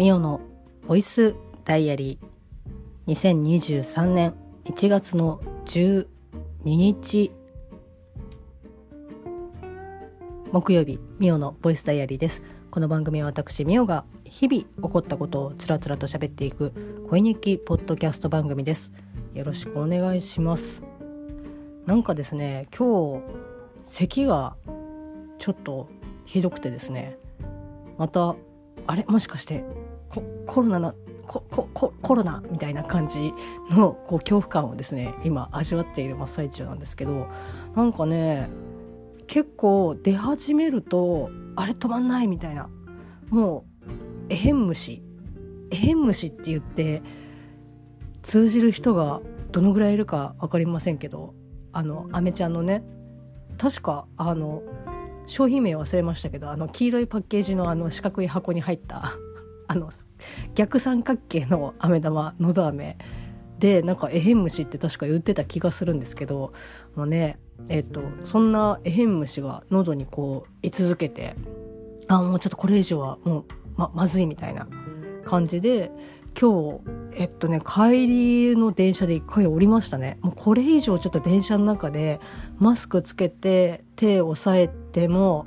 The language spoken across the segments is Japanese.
ミオのボイスダイアリー。2023年1月の12日木曜日ミオのボイスダイアリーです。この番組は私ミオが日々起こったことをつらつらと喋っていく恋日記ポッドキャスト番組です。よろしくお願いします。なんかですね今日咳がちょっとひどくてですねまたあれ？もしかしてコロナなコココロナみたいな感じのこう恐怖感をですね今味わっている真っ最中なんですけどなんかね結構出始めるとあれ止まんないみたいな。もうえへん虫。えへん虫って言って通じる人がどのぐらいいるか分かりませんけどあのアメちゃんのね確かあの商品名忘れましたけどあの黄色いパッケージのあの四角い箱に入ったあの逆三角形の飴玉のど飴。でなんかエヘン虫って確か言ってた気がするんですけどもうねえっ、とそんなエヘン虫が喉にこう居続けてあもうちょっとこれ以上はもうままずいみたいな感じで今日えっとね帰りの電車で一回降りましたね。もうこれ以上ちょっと電車の中でマスクつけて手を押さえても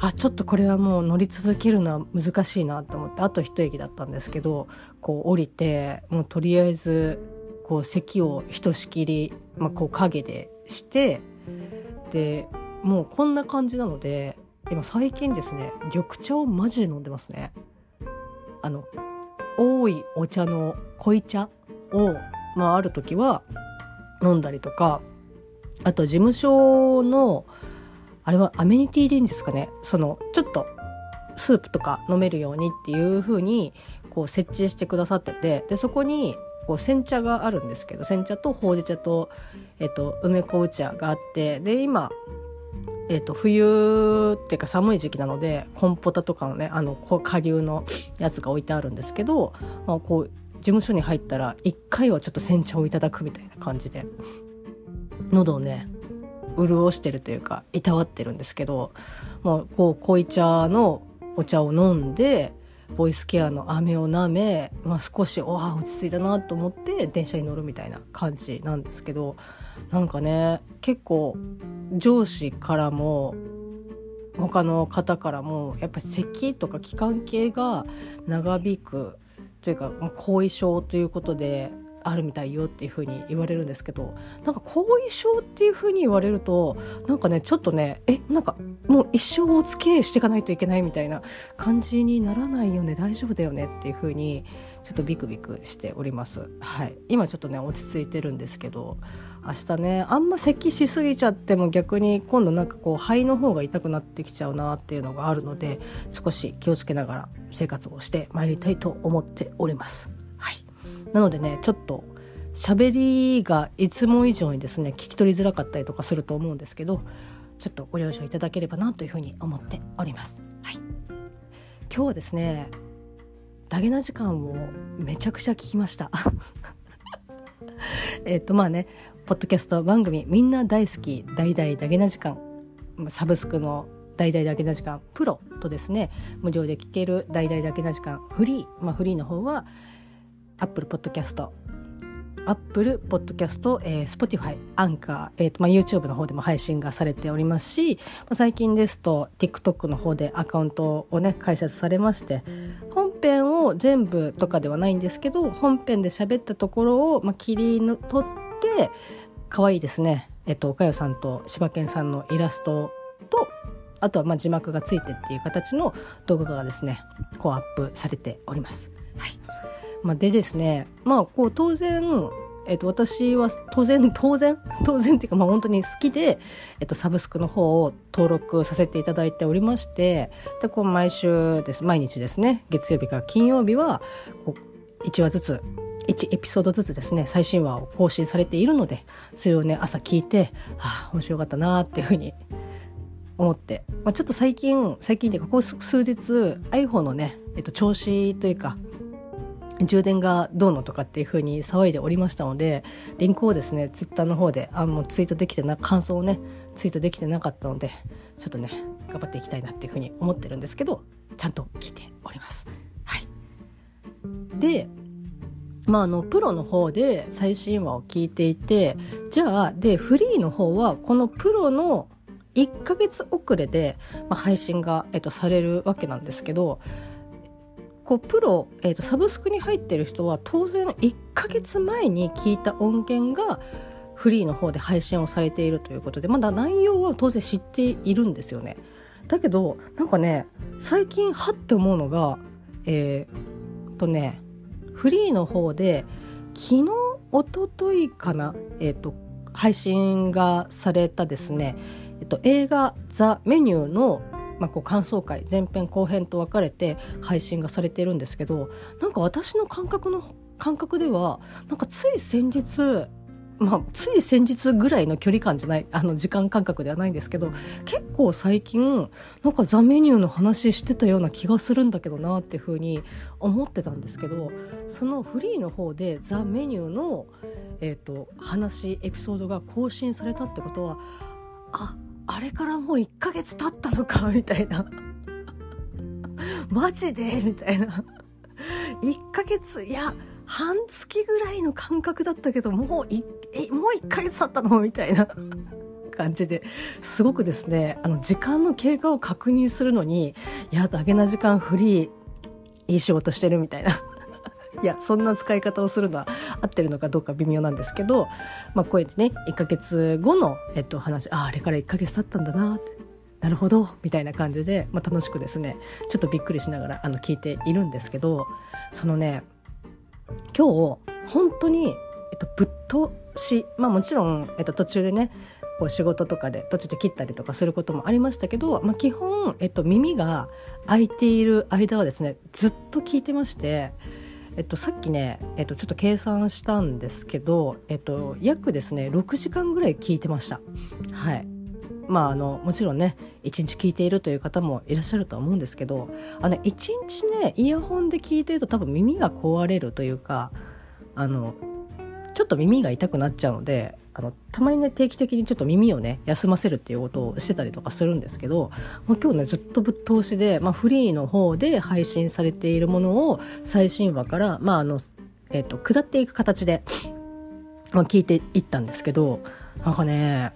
あちょっとこれはもう乗り続けるのは難しいなと思ってあと一駅だったんですけどこう降りてもうとりあえずこう席をひとしきり、まあ、こう影でしてでもうこんな感じなので今最近ですね緑茶をマジで飲んでますね。あの多いお茶の濃茶を、まあ、ある時は飲んだりとかあと事務所のあれはアメニティでいいんですかね？そのちょっとスープとか飲めるようにっていう風にこう設置してくださっててでそこにこう煎茶があるんですけど煎茶とほうじ茶と,、えっと梅昆布茶があってで今、えっと冬っていうか寒い時期なのでコンポタとかのねあの下流のやつが置いてあるんですけど、まあ、こう事務所に入ったら1回はちょっと煎茶をいただくみたいな感じで喉をね潤してるというかいたわってるんですけど、まあ、こう濃茶のお茶を飲んでボイスケアの飴を舐め、まあ、少しおあ落ち着いたなと思って電車に乗るみたいな感じなんですけどなんかね結構上司からも他の方からもやっぱり咳とか気管系が長引くというか後遺症ということであるみたいよっていうふうに言われるんですけどなんか後遺症っていうふうに言われるとなんかねちょっとねえなんかもう一生お付き合いしていかないといけないみたいな感じにならないよね大丈夫だよねっていうふうにちょっとビクビクしております。はい、今ちょっとね落ち着いてるんですけど明日ねあんま咳しすぎちゃっても逆に今度なんかこう肺の方が痛くなってきちゃうなっていうのがあるので少し気をつけながら生活をしてまいりたいと思っております。なのでねちょっと喋りがいつも以上にですね聞き取りづらかったりとかすると思うんですけどちょっとご了承いただければなというふうに思っております。はい、今日はですねダゲな時間をめちゃくちゃ聞きました。えっとまあねポッドキャスト番組みんな大好き大々だげな時間サブスクの大々だげな時間プロとですね無料で聞ける大々だげな時間 Free まあ Free の方は Apple Podcast Apple Podcast、えー、Spotify、アンカー、えーとまあ、YouTube の方でも配信がされておりますし、まあ、最近ですと TikTok の方でアカウントをね開設されまして本編を全部とかではないんですけど本編で喋ったところを、まあ、切り取って可愛いですねえっ、ー、と岡代さんと柴犬さんのイラストとあとはまあ字幕がついてっていう形の動画がですねこうアップされております。はいまあ、でですねまあこう当然えっと、私は当然当然当然っていうか、まあ、本当に好きで、えっと、サブスクの方を登録させていただいておりましてでこう毎週です毎日ですね月曜日から金曜日はこう1話ずつ1エピソードずつですね最新話を更新されているのでそれをね朝聞いてはあ面白かったなっていうふうに思って、まあ、ちょっと最近最近でここ数日 iPhone のね、えっと、調子というか充電がどうのとかっていう風に騒いでおりましたのでリンクをですねツイッターの方であもうツイートできてな感想をねツイートできてなかったのでちょっとね頑張っていきたいなっていう風に思ってるんですけどちゃんと聞いております。はいでまあ、あのプロの方で最新話を聞いていてじゃあでフリーの方はこのプロの1ヶ月遅れで、まあ、配信が、えっと、されるわけなんですけどこうプロ、えっと、サブスクに入ってる人は当然1ヶ月前に聞いた音源がフリーの方で配信をされているということでまだ内容は当然知っているんですよね。だけどなんかね最近はって思うのがえー、とねフリーの方で昨日一昨日かな、えーと、配信がされたですね、えっと、映画「ザ・メニューのまあ、こう感想会前編後編と分かれて配信がされているんですけどなんか私の感覚の感覚ではなんかつい先日まあ、つい先日ぐらいの距離感じゃないあの時間感覚ではないんですけど結構最近なんかザ・メニューの話してたような気がするんだけどなっていうふうに思ってたんですけどそのフリーの方でザ・メニューの、えーと、話エピソードが更新されたってことはああれからもう1ヶ月経ったのかみたいな。マジで？みたいな。1ヶ月？いや半月ぐらいの感覚だったけどもうえもう1ヶ月経ったの？みたいな。感じで。すごくですねあの時間の経過を確認するのにいやだけな時間フリーいい仕事してるみたいな。いやそんな使い方をするのは合ってるのかどうか微妙なんですけど、まあ、こうやってね1ヶ月後の、えっと、話ああれから1ヶ月経ったんだなってなるほどみたいな感じで、まあ、楽しくですねちょっとびっくりしながらあの聞いているんですけどそのね今日本当に、えっと、ぶっ通しまあもちろん、えっと、途中でねこう仕事とかで途中で切ったりとかすることもありましたけど、まあ、基本、えっと、耳が開いている間はですねずっと聞いてまして、えっと、さっきね、えっと、ちょっと計算したんですけど、えっと、約ですね6時間ぐらい聞いてました。はいまあ、あのもちろんね一日聞いているという方もいらっしゃるとは思うんですけどあの一日ねイヤホンで聞いてると多分耳が壊れるというかあのちょっと耳が痛くなっちゃうのであのたまにね定期的にちょっと耳をね休ませるっていうことをしてたりとかするんですけど、まあ、今日ねずっとぶっ通しで、まあ、フリーの方で配信されているものを最新話から、まああのえーと、下っていく形で、まあ、聞いていったんですけどなんかね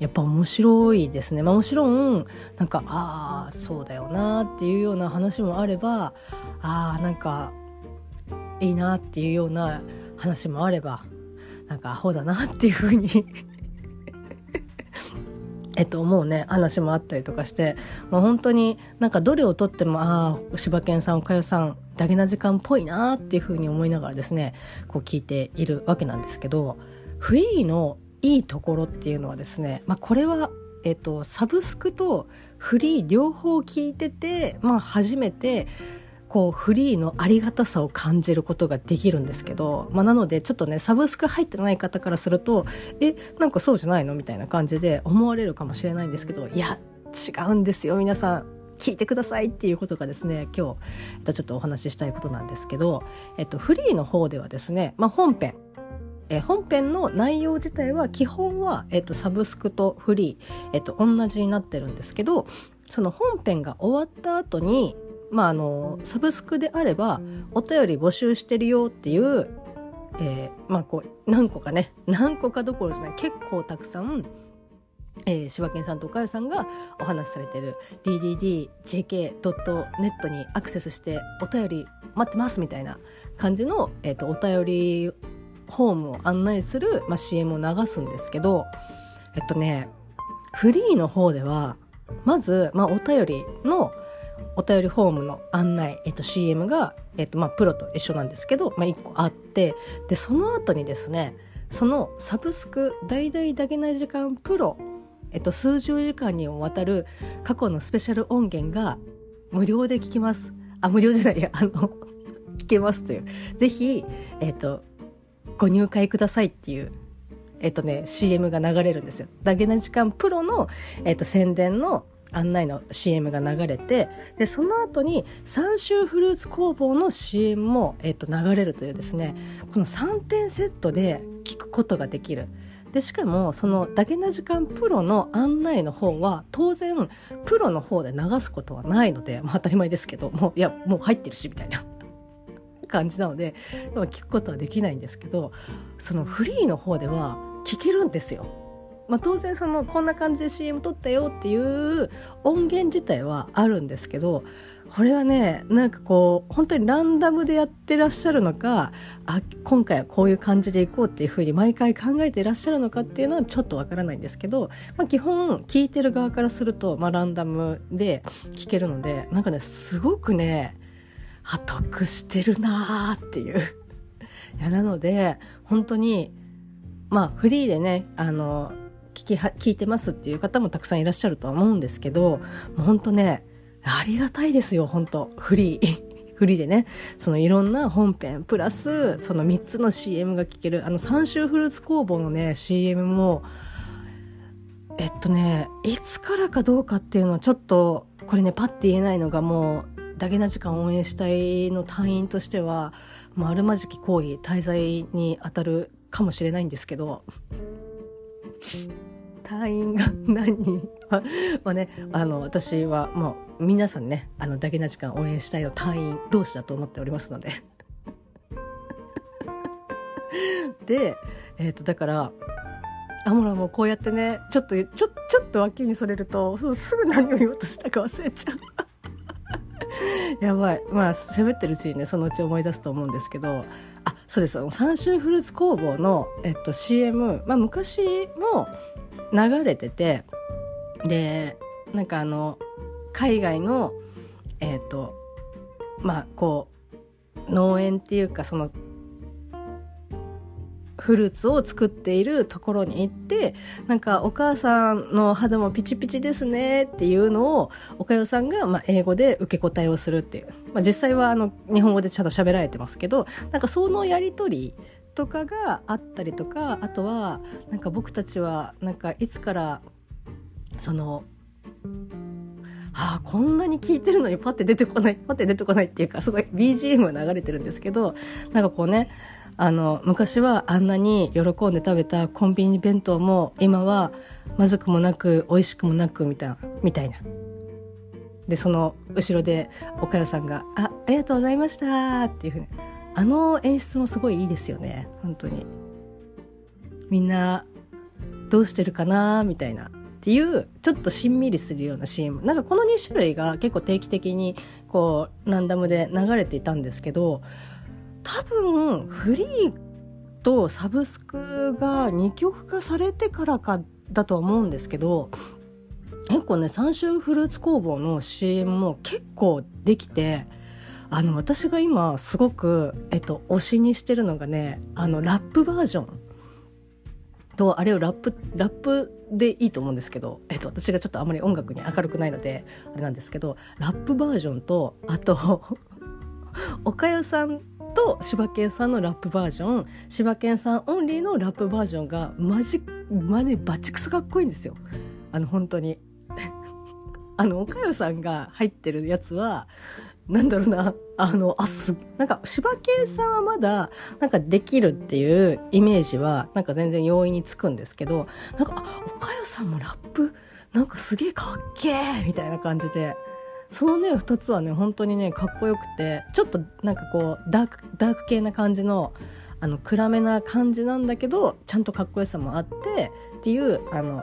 やっぱ面白いですね。まあ、もちろんなんかああそうだよなっていうような話もあればああなんかいいなっていうような話もあればなんかアホだなっていうふうに。えっと思うね話もあったりとかして、まあ、本当になんかどれをとってもああ柴犬さんおかよさんだけな時間っぽいなっていうふうに思いながらですねこう聞いているわけなんですけどフリーのいいところっていうのはですね、まあ、これは、えっと、サブスクとフリー両方聞いてて、まあ、初めてこうフリーのありがたさを感じることができるんですけど、まあ、なのでちょっとねサブスク入ってない方からするとえなんかそうじゃないのみたいな感じで思われるかもしれないんですけどいや違うんですよ皆さん聞いてくださいっていうことがですね今日、えっと、ちょっとお話ししたいことなんですけど、えっと、フリーの方ではですね、まあ、本編え本編の内容自体は基本は、えっと、サブスクとフリー、えっと、同じになってるんですけどその本編が終わった後にまああのサブスクであればお便り募集してるよっていう、えー、まあこう何個かね何個かどころじゃない結構たくさんえー、柴犬さんと岡谷さんがお話しされてる DDDJK.net にアクセスしてお便り待ってますみたいな感じの、えーと、お便りホームを案内する、まあ、CM を流すんですけどえっとねフリーの方ではまず、まあ、お便りのお便りフォームの案内、えっと、CM が、えっとまあ、プロと一緒なんですけど、まあ、1個あってでその後にですねそのサブスク大々だけない時間プロ、えっと、数十時間にもわたる過去のスペシャル音源が無料で聞きます。あ無料じゃないや あの聞けますというぜひ、えっと、ご入会くださいっていうえっとね CM が流れるんですよ。だけな時間プロの、えっと、宣伝の案内の CM が流れてでその後に三州フルーツ工房の CM も、えっと、流れるというですねこの3点セットで聞くことができる。でしかもそのだけな時間プロの案内の方は当然プロの方で流すことはないので、まあ、当たり前ですけどもういやもう入ってるしみたいな感じなので聞くことはできないんですけどそのフリーの方では聞けるんですよ。まあ、当然そのこんな感じで CM 撮ったよっていう音源自体はあるんですけどこれはねなんかこう本当にランダムでやってらっしゃるのかあ今回はこういう感じでいこうっていうふうに毎回考えていらっしゃるのかっていうのはちょっとわからないんですけど、まあ、基本聞いてる側からすると、まあ、ランダムで聞けるのでなんかねすごくねあ得してるなーっていう。いやなので本当にまあフリーでねあのき聞いてますっていう方もたくさんいらっしゃるとは思うんですけど本当ねありがたいですよ、本当。フリー。フリーでね、そのいろんな本編、プラス、その3つの CM が聞ける、あの、三州フルーツ工房のね、CM も、えっとね、いつからかどうかっていうのはちょっと、これね、パッて言えないのがもう、だけな時間応援したいの隊員としては、もうあるまじき行為、滞在に当たるかもしれないんですけど、隊員が何人 まあね、あの、私はもう皆さんね、あの、だけな時間応援したいの隊員同士だと思っておりますので で、えっ、ー、と、だから、あ、もらもうこうやってね、ちょっと、ちょ、ちょっと脇にそれると、すぐ何を言おうとしたか忘れちゃう。やばい。まあ、喋ってるうちにね、そのうち思い出すと思うんですけど、あ、そうです。三州フルーツ工房の、えっと、CM、まあ、昔も、流れててでなんかあの海外のえっ、ー、とまあこう農園っていうかそのフルーツを作っているところに行ってなんかお母さんの肌もピチピチですねっていうのをおかよさんがまあ英語で受け答えをするっていう、まあ、実際はあの日本語でちゃんと喋られてますけどなんかそのやり取りとかがあったりとかあとはなんか僕たちはなんかいつからそのああこんなに聞いてるのにパッて出てこないパッて出てこないっていうかすごい BGM が流れてるんですけどなんかこうねあの昔はあんなに喜んで食べたコンビニ弁当も今はまずくもなく美味しくもなくみたいなみたいな。でその後ろで岡谷さんが「あありがとうございました」っていうふうにあの演出もすごいいいですよね。本当に。みんなどうしてるかなみたいなっていうちょっとしんみりするような CM なんかこの2種類が結構定期的にこうランダムで流れていたんですけど多分フリーとサブスクが二極化されてからかだとは思うんですけど結構ね三州フルーツ工房の CM も結構できてあの私が今すごく、えっと、推しにしてるのがねあのラップバージョン。とあれをラップラップでいいと思うんですけど、えっと、私がちょっとあまり音楽に明るくないのであれなんですけどラップバージョンとあと 岡代さんと柴犬さんのラップバージョン柴犬さんオンリーのラップバージョンがマジマジバチクソかっこいいんですよ。あの本当に。あの岡代さんが入ってるやつはなんだろうな、あの、あ、す、なんか、柴犬さんはまだ、なんかできるっていうイメージは、なんか全然容易につくんですけど、なんか、あ、おかよさんもラップ、なんかすげえかっけえみたいな感じで、そのね、二つはね、本当にね、かっこよくて、ちょっとなんかこう、ダーク、ダーク系な感じの、あの、暗めな感じなんだけど、ちゃんとかっこよさもあって、っていう、あの、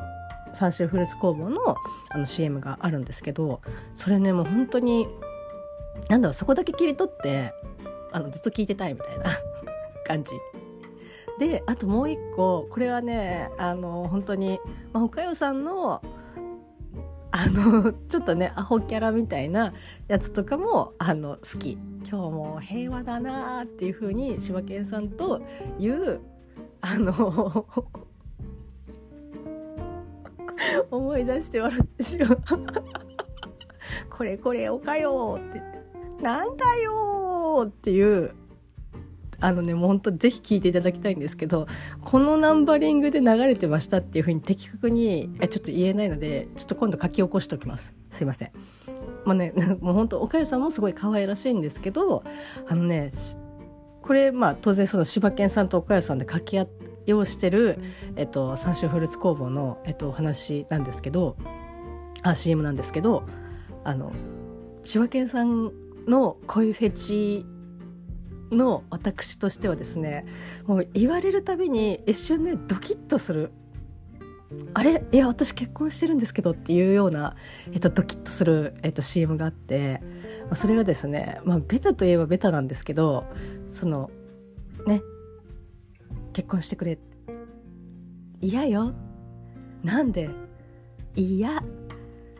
三州フルーツ工房のあの CM があるんですけど、それね、もう本当に、なんだろうそこだけ切り取ってあのずっと聞いてたいみたいな 感じ。であともう一個これはねあの本当に、まあ、北海道さんのあの ちょっとねアホキャラみたいなやつとかもあの好き。今日も平和だなっていう風に柴犬さんというあの 思い出して笑ってしまう。これこれおかよって。なんだよっていうあのねもうほんとぜひ聞いていただきたいんですけどこのナンバリングで流れてましたっていうふうに的確にえちょっと言えないのでちょっと今度書き起こしておきますすいません。まあね もう本当岡谷さんもすごい可愛らしいんですけどあのねこれまあ当然その柴犬さんと岡谷さんで掛け合いをしてる、えっと、三種フルーツ工房の、えっと、お話なんですけどあ CM なんですけどあの柴犬さんの恋フェチの私としてはですねもう言われるたびに一瞬ねドキッとする。あれ？いや私結婚してるんですけどっていうような、えっと、ドキッとする、えっと、CM があって、まあ、それがですね、まあ、ベタといえばベタなんですけどそのね結婚してくれ嫌よ。なんで？嫌。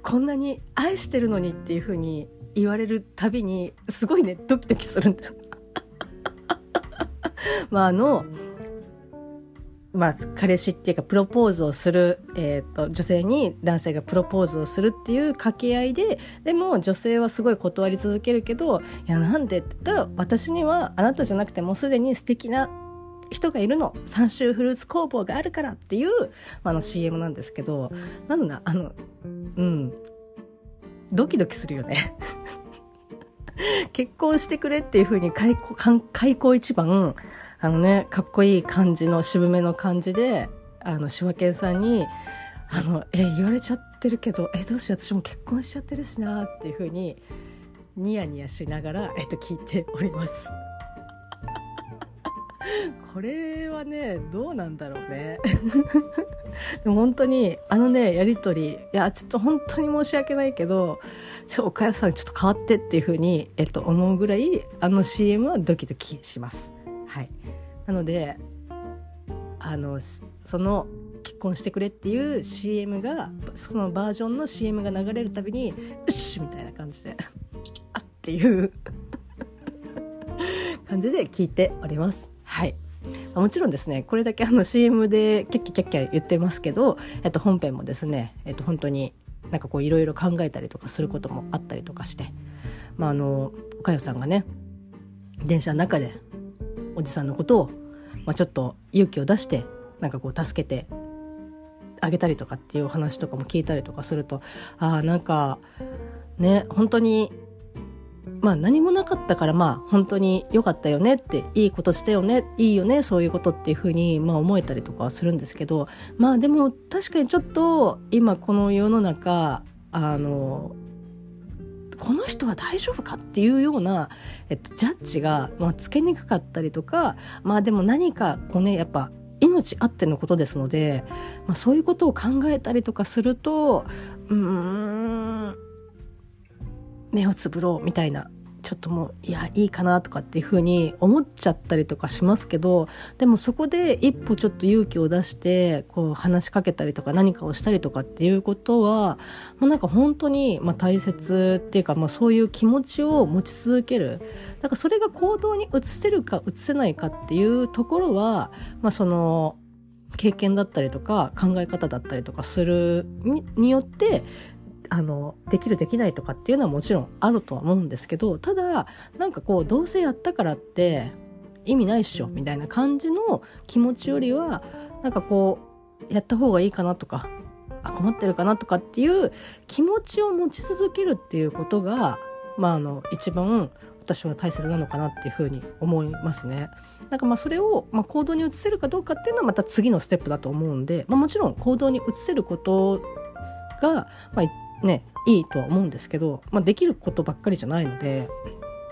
こんなに愛してるのにっていう風に言われるたびにすごいねドキドキするんです まああのまあ、彼氏っていうかプロポーズをする、えーと、女性に男性がプロポーズをするっていう掛け合いででも女性はすごい断り続けるけど「いやなんで?」って言ったら「私にはあなたじゃなくてもうすでに素敵な人がいるの。三州フルーツ工房があるから」っていう、まあ、の CM なんですけど。なんだあのうん。ドキドキするよね結婚してくれっていうふうに開口一番あのねかっこいい感じの渋めの感じであの柴犬さんに「あのえ言われちゃってるけどえどうしよう私も結婚しちゃってるしな」っていうふうにニヤニヤしながら、えっと、聞いております。これはねどうなんだろうね でも本当にあのねやり取りいやちょっと本当に申し訳ないけどちょ岡谷さんちょっと変わってっていうふうに、えっと、思うぐらいあの CM はドキドキします。はい、なのであのその結婚してくれっていう CM がそのバージョンの CM が流れるたびに「うっし!」みたいな感じで「あ」っていう感じで聞いております。はい。もちろんですねこれだけあの CM でキャッキャキャッキャ言ってますけど、えっと、本編もですね、えっと、本当になんかこういろいろ考えたりとかすることもあったりとかして、まあ、あのおかよさんがね電車の中でおじさんのことを、まあ、ちょっと勇気を出してなんかこう助けてあげたりとかっていうお話とかも聞いたりとかするとああなんかね本当にまあ何もなかったからまあ本当に良かったよねっていいことしたよねいいよねそういうことっていうふうにまあ思えたりとかするんですけどまあでも確かにちょっと今この世の中あのこの人は大丈夫かっていうような、えっと、ジャッジが、まあ、つけにくかったりとかまあでも何かこうねやっぱ命あってのことですので、まあ、そういうことを考えたりとかするとうーん目をつぶろうみたいなちょっともういやいいかなとかっていうふうに思っちゃったりとかしますけどでもそこで一歩ちょっと勇気を出してこう話しかけたりとか何かをしたりとかっていうことはもうなんか本当にまあ大切っていうかまあそういう気持ちを持ち続ける。だからそれが行動に移せるか移せないかっていうところはまあその経験だったりとか考え方だったりとかするによってあのできるできないとかっていうのはもちろんあるとは思うんですけどただなんかこうどうせやったからって意味ないっしょみたいな感じの気持ちよりはなんかこうやった方がいいかなとかあ困ってるかなとかっていう気持ちを持ち続けるっていうことがまああの一番私は大切なのかなっていうふうに思いますね。なんかまあそれをまあ行動に移せるかどうかっていうのはまた次のステップだと思うんで、まあ、もちろん行動に移せることが、まあ、ねいいとは思うんですけど、まあ、できることばっかりじゃないので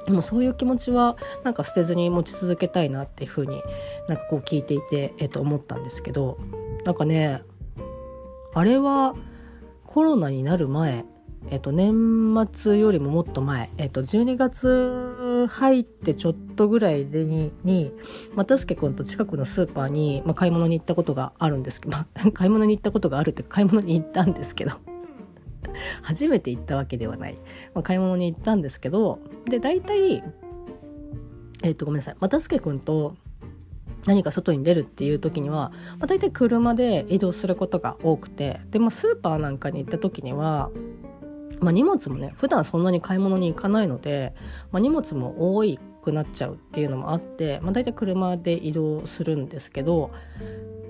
もそういう気持ちはなんか捨てずに持ち続けたいなっていうふうになんかこう聞いていて、えー、と思ったんですけどなんかねあれはコロナになる前えっと、年末よりももっと前、えっと、12月入ってちょっとぐらいでに、に、またすけくんと近くのスーパーに、まあ、買い物に行ったことがあるんですけど、まあ、買い物に行ったことがあるって買い物に行ったんですけど、初めて行ったわけではない、まあ、買い物に行ったんですけどで大体えっ、とごめんなさい。又助君と何か外に出るっていう時には、まあ、大体車で移動することが多くてで、まあ、スーパーなんかに行った時には、まあ、荷物もね普段そんなに買い物に行かないので、まあ、荷物も多くなっちゃうっていうのもあって、まあ、大体車で移動するんですけど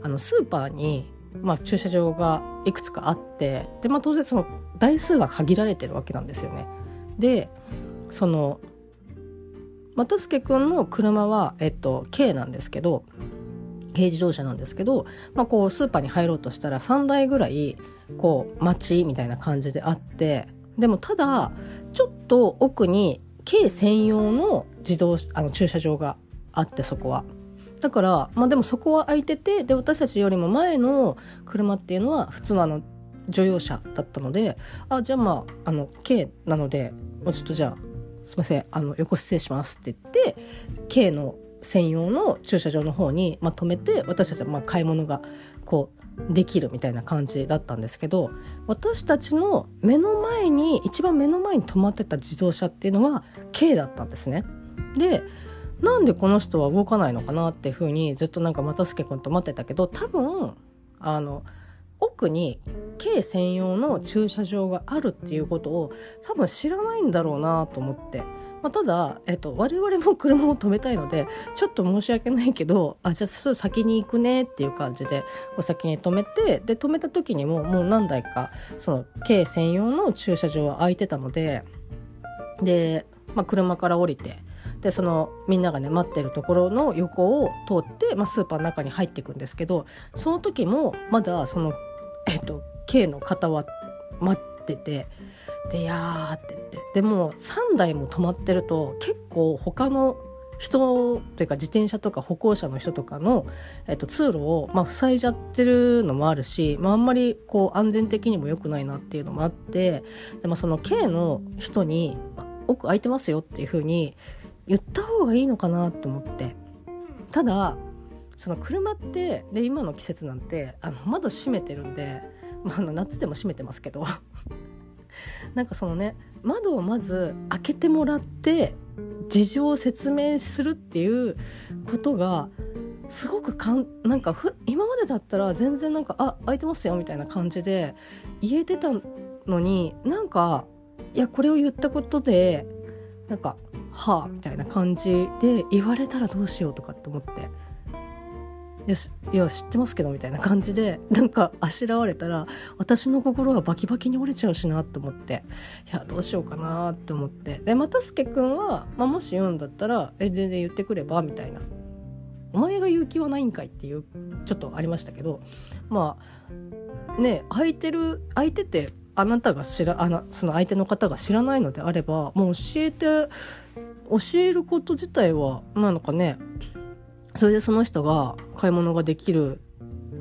あのスーパーにまあ、駐車場がいくつかあってで、まあ、当然その台数が限られてるわけなんですよね。でその又助君の車は、えっと、軽なんですけど軽自動車なんですけど、まあ、こうスーパーに入ろうとしたら3台ぐらいこう待ちみたいな感じであってでもただちょっと奥に軽専用の自動あの駐車場があってそこは。だから、まあでもそこは空いてて、で、私たちよりも前の車っていうのは普通のあの乗用車だったので、あ、じゃあまあ、あの、軽なので、もうちょっとじゃあ、すいません、あの、横失礼しますって言って、軽の専用の駐車場の方に、まあ、止めて、私たちはまあ買い物が、こう、できるみたいな感じだったんですけど私たちの目の前に一番目の前に止まってた自動車っていうのが軽だったんですね。でなんでこの人は動かないのかなっていうふうにずっとなんか又助君と待ってたけど多分あの奥に軽専用の駐車場があるっていうことを多分知らないんだろうなと思って、まあ、ただ、えっと、我々も車を止めたいのでちょっと申し訳ないけどあじゃあすぐ先に行くねっていう感じでお先に止めてで止めた時にももう何台かその軽専用の駐車場は空いてたのでで、まあ、車から降りて。でそのみんながね待ってるところの横を通って、まあ、スーパーの中に入っていくんですけどその時もまだその、えっと、K の方は待っててで「やー」って言ってでも3台も止まってると結構他の人というか自転車とか歩行者の人とかの、えっと、通路を、まあ、塞いじゃってるのもあるし、まあ、あんまりこう安全的にも良くないなっていうのもあってで、まあ、その K の人に「奥空いてますよ」っていうふうに言った方がいいのかなと思って。ただその車ってで今の季節なんてあの窓閉めてるんで、まあ、あの夏でも閉めてますけど。なんかそのね窓をまず開けてもらって事情を説明するっていうことがすごくかんなんかふ今までだったら全然なんか「あ開いてますよ」みたいな感じで言えてたのになんかいやこれを言ったことでなんかはあみたいな感じで言われたらどうしようとかって思って「いやいや知ってますけど」みたいな感じで なんかあしらわれたら私の心がバキバキに折れちゃうしなと思って。いやどうしようかなって思って。で又助君は、まあ、もし言うんだったら「え全然言ってくれば」みたいな「お前が言う気はないんかい」っていうちょっとありましたけど。まあね空いてる空いててあなたが知らあのその相手の方が知らないのであればもう教えて教えること自体はなのかねそれでその人が買い物ができる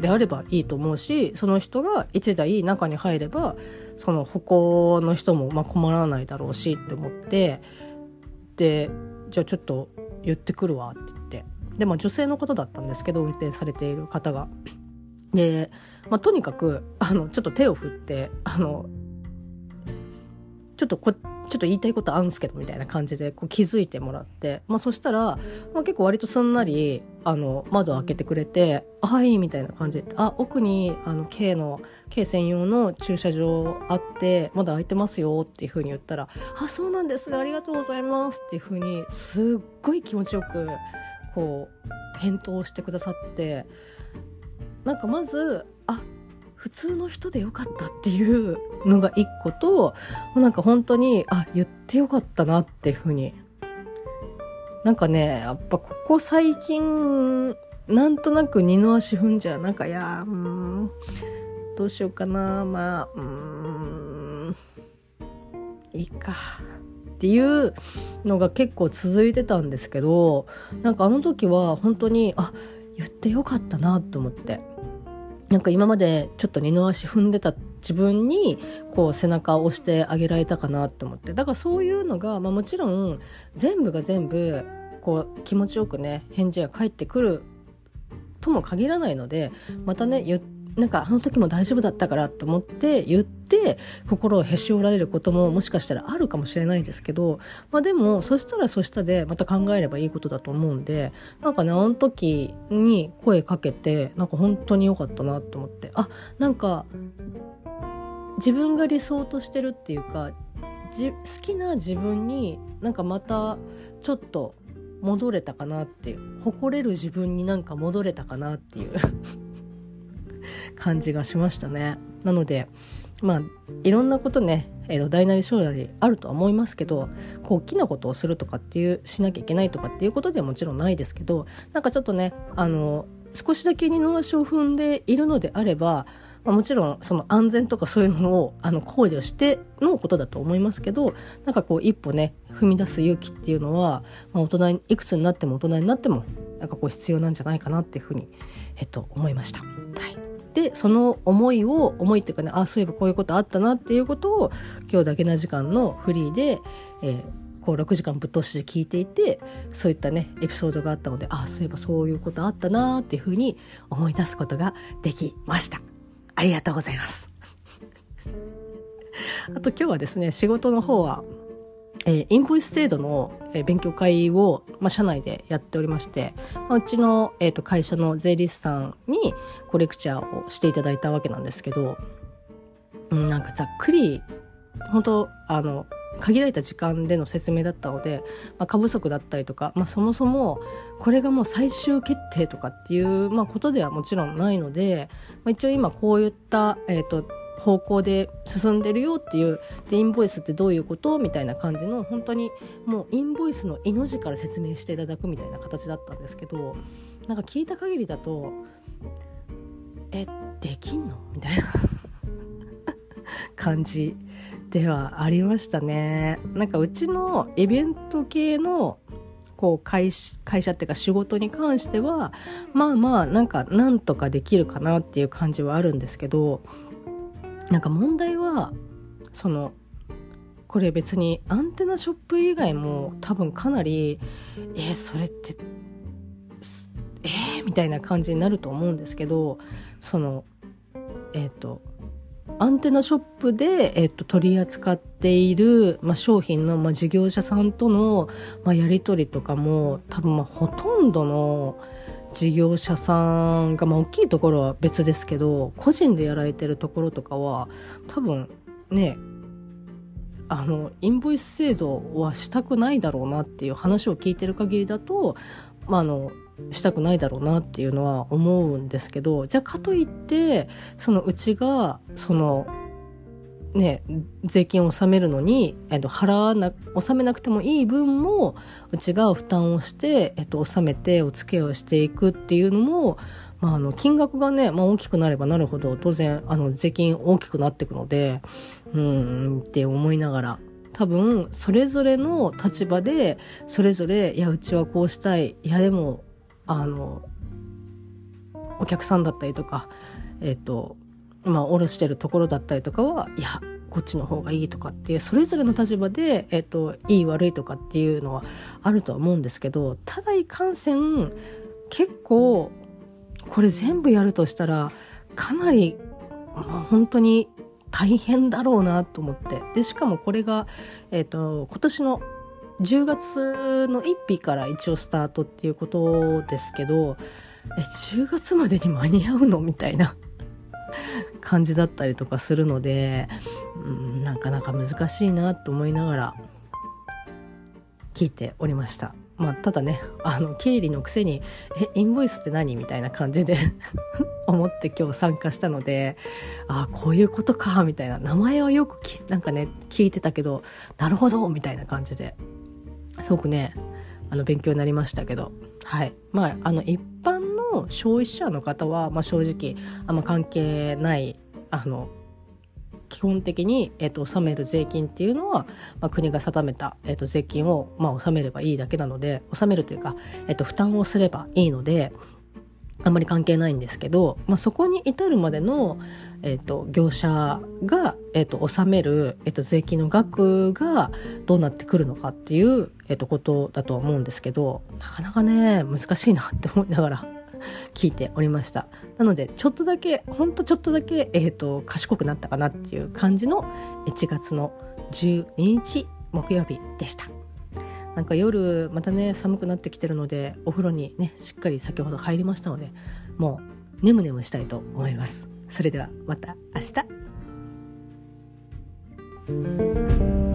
であればいいと思うしその人が1台中に入ればその歩行の人もま困らないだろうしって思ってでじゃあちょっと言ってくるわって言ってでまあ女性の方だったんですけど運転されている方が。で、まあ、とにかくあのちょっと手を振ってあのちょっとこっちょっと言いたいことあんすけどみたいな感じでこう気づいてもらって、まあ、そしたら、まあ、結構割とすんなりあの窓開けてくれて「はい」みたいな感じで「あ奥にあの K の K 専用の駐車場あってまだ空いてますよ」っていうふうに言ったら「あそうなんですねありがとうございます」っていうふうにすっごい気持ちよくこう返答してくださってなんかまずあ普通の人でよかったっていうのが一個となんか本当にあ言ってよかったなっていうふうに。なんかねやっぱここ最近なんとなく二の足踏んじゃうなんかいやうんどうしようかなまあうんいいかっていうのが結構続いてたんですけどなんかあの時は本当にあ言ってよかったなと思って。なんか今までちょっと二の足踏んでた自分にこう背中を押してあげられたかなと思って。だからそういうのが、まあ、もちろん全部が全部こう気持ちよくね返事が返ってくるとも限らないのでまたね言ってなんかあの時も大丈夫だったからと思って言って心をへし折られることももしかしたらあるかもしれないですけど、まあ、でもそしたらそしたでまた考えればいいことだと思うんでなんかねあの時に声かけてなんか本当に良かったなと思ってあなんか自分が理想としてるっていうか好きな自分になんかまたちょっと戻れたかなっていう誇れる自分になんか戻れたかなっていう。感じがしましたね。なのでまあいろんなことね、えー、大なり小なりあるとは思いますけどこう大きなことをするとかっていうしなきゃいけないとかっていうことではもちろんないですけどなんかちょっとねあの少しだけ二の足を踏んでいるのであればまあ、もちろんその安全とかそういうのをあの考慮してのことだと思いますけどなんかこう一歩ね踏み出す勇気っていうのは、まあ、大人いくつになっても大人になってもなんかこう必要なんじゃないかなっていうふうに、えっと、思いました。はいでその思いを思いっていうかねあそういえばこういうことあったなっていうことを今日だけな時間のフリーで、えー、こう6時間ぶっ通しで聞いていてそういったねエピソードがあったのであそういえばそういうことあったなっていうふうに思い出すことができました。ありがとうございます。あと今日はですね仕事の方はえー、インボイス制度の、えー、勉強会を、まあ、社内でやっておりまして、まあ、うちの、えーと、会社の税理士さんにこうレクチャーをしていただいたわけなんですけど、うん、なんかざっくり本当あの限られた時間での説明だったので、まあ、過不足だったりとか、まあ、そもそもこれがもう最終決定とかっていう、まあ、ことではもちろんないので、まあ、一応今こういった、えーと方向で進んでるよっていうでインボイスってどういうことみたいな感じの本当にもうインボイスの命のから説明していただくみたいな形だったんですけどなんか聞いた限りだとえできんの？みたいな感じではありましたね。なんかうちのイベント系のこう会会社っていうか仕事に関してはまあまあなんかなんとかできるかなっていう感じはあるんですけどなんか問題はそのこれ別にアンテナショップ以外も多分かなりえー、それってえー、みたいな感じになると思うんですけどそのえっ、ー、とアンテナショップで、えっと、取り扱っている、ま、商品の、ま、事業者さんとの、ま、やり取りとかも多分、ま、ほとんどの事業者さんが、まあ、大きいところは別ですけど個人でやられてるところとかは多分ねあのインボイス制度はしたくないだろうなっていう話を聞いてる限りだと、まあ、あのしたくないだろうなっていうのは思うんですけどじゃあかといってそのうちがそのね、税金を納めるのに、えっと、払わな、納めなくてもいい分も、うちが負担をして、えっと、納めてお付けをしていくっていうのも、まあ、あの、金額がね、まあ、大きくなればなるほど、当然、あの、税金大きくなっていくので、うん、って思いながら、多分、それぞれの立場で、それぞれ、いや、うちはこうしたい、いや、でも、あの、お客さんだったりとか、えっと、まあ、下ろしてるところだったりとかはいやこっちの方がいいとかっていうそれぞれの立場で、えっと、いい悪いとかっていうのはあるとは思うんですけどただいかんせん結構これ全部やるとしたらかなり、まあ、本当に大変だろうなと思って。でしかもこれが、えっと、今年の10月の1日から一応スタートっていうことですけどえ10月までに間に合うの？みたいな。感じだったりとかするので、うん、なかなか難しいなと思いながら聞いておりました。まあ、ただねあの経理のくせに「えインボイスって何?」みたいな感じで 思って今日参加したのでああこういうことかみたいな名前はよくきなんかね聞いてたけどなるほどみたいな感じですごくねあの勉強になりましたけどはいまああの一般の消費者の方は、まあ、正直あんま関係ないあの基本的に、えーと、納める税金っていうのは、まあ、国が定めた、えーと、税金を、まあ、納めればいいだけなので納めるというか、えーと負担をすればいいのであんまり関係ないんですけど、まあ、そこに至るまでの、えーと、業者が、えーと、納める、えーと、税金の額がどうなってくるのかっていう、えー、とことだとは思うんですけどなかなかね難しいなって思いながら。聞いておりました。なのでちょっとだけほんとちょっとだけ、えー、と賢くなったかなっていう感じの1月の12日木曜日でした。なんか夜またね寒くなってきてるのでお風呂にねしっかり先ほど入りましたのでもうネムネムしたいと思います。それではまた明日。